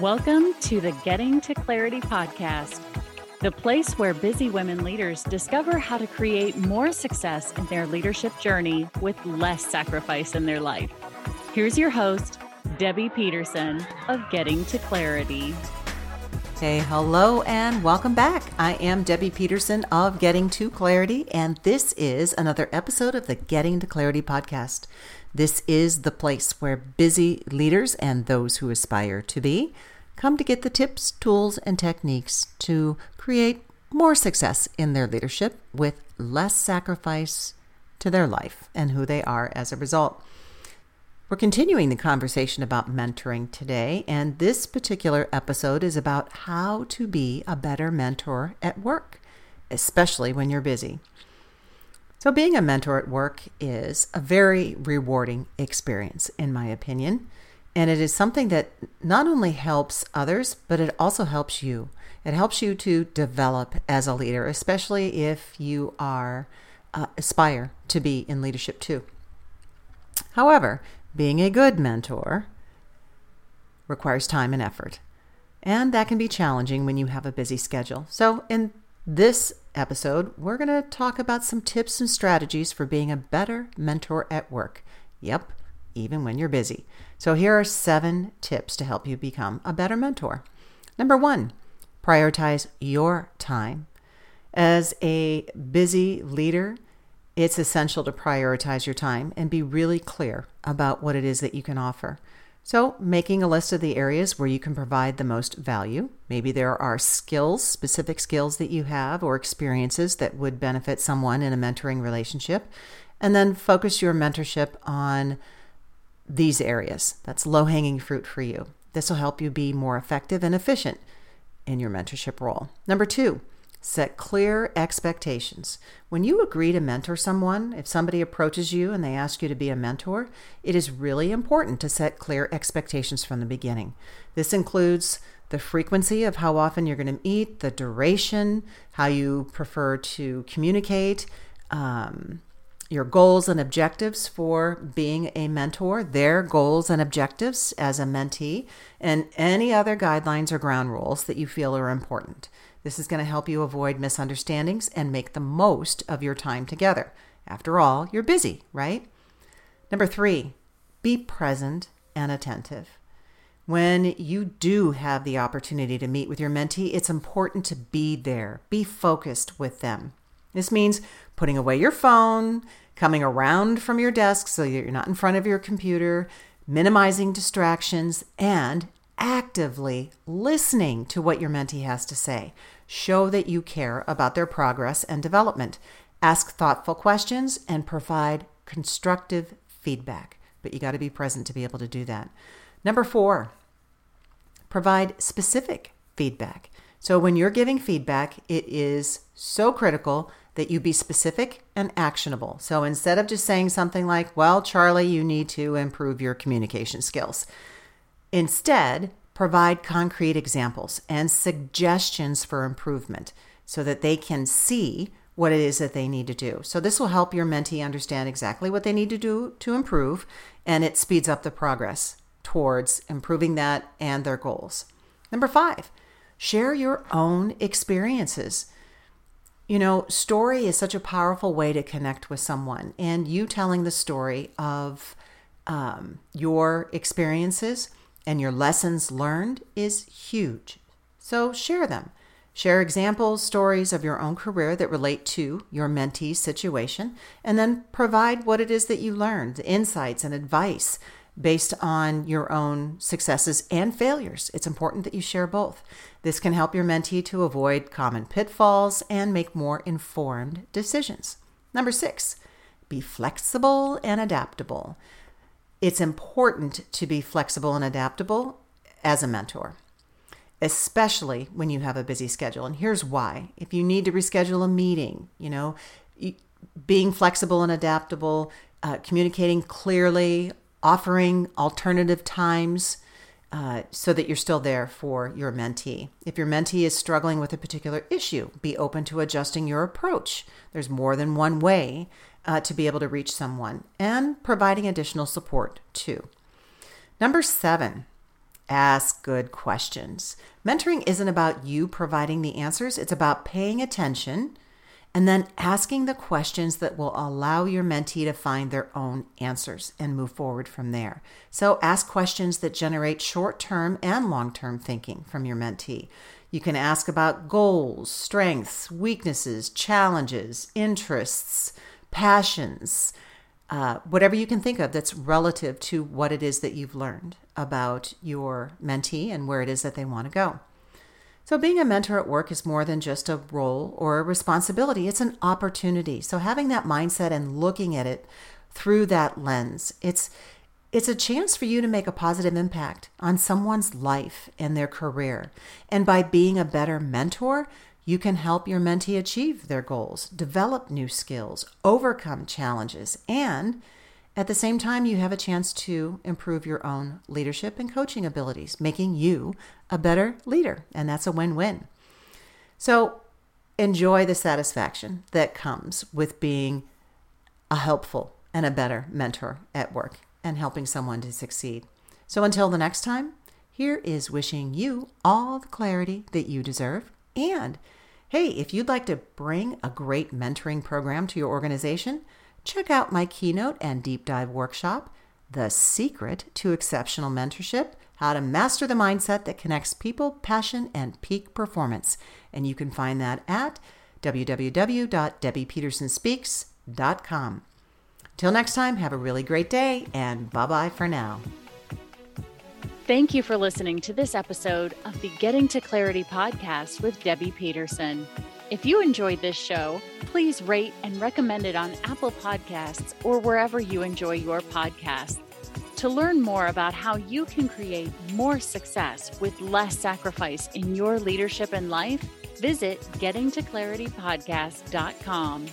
Welcome to the Getting to Clarity podcast, the place where busy women leaders discover how to create more success in their leadership journey with less sacrifice in their life. Here's your host, Debbie Peterson of Getting to Clarity. Hey, hello, and welcome back. I am Debbie Peterson of Getting to Clarity, and this is another episode of the Getting to Clarity podcast. This is the place where busy leaders and those who aspire to be come to get the tips, tools, and techniques to create more success in their leadership with less sacrifice to their life and who they are as a result. We're continuing the conversation about mentoring today, and this particular episode is about how to be a better mentor at work, especially when you're busy. So, being a mentor at work is a very rewarding experience, in my opinion, and it is something that not only helps others, but it also helps you. It helps you to develop as a leader, especially if you are uh, aspire to be in leadership too. However, being a good mentor requires time and effort. And that can be challenging when you have a busy schedule. So, in this episode, we're going to talk about some tips and strategies for being a better mentor at work. Yep, even when you're busy. So, here are seven tips to help you become a better mentor. Number one, prioritize your time. As a busy leader, it's essential to prioritize your time and be really clear about what it is that you can offer. So, making a list of the areas where you can provide the most value. Maybe there are skills, specific skills that you have, or experiences that would benefit someone in a mentoring relationship. And then focus your mentorship on these areas. That's low hanging fruit for you. This will help you be more effective and efficient in your mentorship role. Number two, Set clear expectations. When you agree to mentor someone, if somebody approaches you and they ask you to be a mentor, it is really important to set clear expectations from the beginning. This includes the frequency of how often you're going to meet, the duration, how you prefer to communicate, um, your goals and objectives for being a mentor, their goals and objectives as a mentee, and any other guidelines or ground rules that you feel are important. This is going to help you avoid misunderstandings and make the most of your time together. After all, you're busy, right? Number three, be present and attentive. When you do have the opportunity to meet with your mentee, it's important to be there, be focused with them. This means putting away your phone, coming around from your desk so you're not in front of your computer, minimizing distractions, and actively listening to what your mentee has to say. Show that you care about their progress and development. Ask thoughtful questions and provide constructive feedback. But you got to be present to be able to do that. Number four, provide specific feedback. So when you're giving feedback, it is so critical that you be specific and actionable. So instead of just saying something like, well, Charlie, you need to improve your communication skills, instead, provide concrete examples and suggestions for improvement so that they can see what it is that they need to do. So, this will help your mentee understand exactly what they need to do to improve, and it speeds up the progress towards improving that and their goals. Number five, share your own experiences. You know, story is such a powerful way to connect with someone, and you telling the story of um, your experiences and your lessons learned is huge. So share them. Share examples, stories of your own career that relate to your mentee's situation, and then provide what it is that you learned, insights and advice based on your own successes and failures. It's important that you share both. This can help your mentee to avoid common pitfalls and make more informed decisions. Number six, be flexible and adaptable it's important to be flexible and adaptable as a mentor, especially when you have a busy schedule. And here's why. If you need to reschedule a meeting, you know, being flexible and adaptable, uh, communicating clearly, offering alternative times uh, so that you're still there for your mentee. If your mentee is struggling with a particular issue, be open to adjusting your approach. There's more than one way uh, to be able to reach someone and providing additional support too. Number seven, ask good questions. Mentoring isn't about you providing the answers, it's about paying attention and then asking the questions that will allow your mentee to find their own answers and move forward from there. So ask questions that generate short term and long term thinking from your mentee. You can ask about goals, strengths, weaknesses, challenges, interests, passions, uh, whatever you can think of that's relative to what it is that you've learned about your mentee and where it is that they want to go. So, being a mentor at work is more than just a role or a responsibility, it's an opportunity. So, having that mindset and looking at it through that lens, it's it's a chance for you to make a positive impact on someone's life and their career. And by being a better mentor, you can help your mentee achieve their goals, develop new skills, overcome challenges, and at the same time, you have a chance to improve your own leadership and coaching abilities, making you a better leader. And that's a win win. So enjoy the satisfaction that comes with being a helpful and a better mentor at work and helping someone to succeed. So until the next time, here is wishing you all the clarity that you deserve. And hey, if you'd like to bring a great mentoring program to your organization, check out my keynote and deep dive workshop, The Secret to Exceptional Mentorship How to Master the Mindset That Connects People, Passion, and Peak Performance. And you can find that at www.debbiepetersonspeaks.com. Till next time, have a really great day and bye bye for now. Thank you for listening to this episode of the Getting to Clarity podcast with Debbie Peterson. If you enjoyed this show, please rate and recommend it on Apple Podcasts or wherever you enjoy your podcasts. To learn more about how you can create more success with less sacrifice in your leadership and life, visit gettingtoclaritypodcast.com.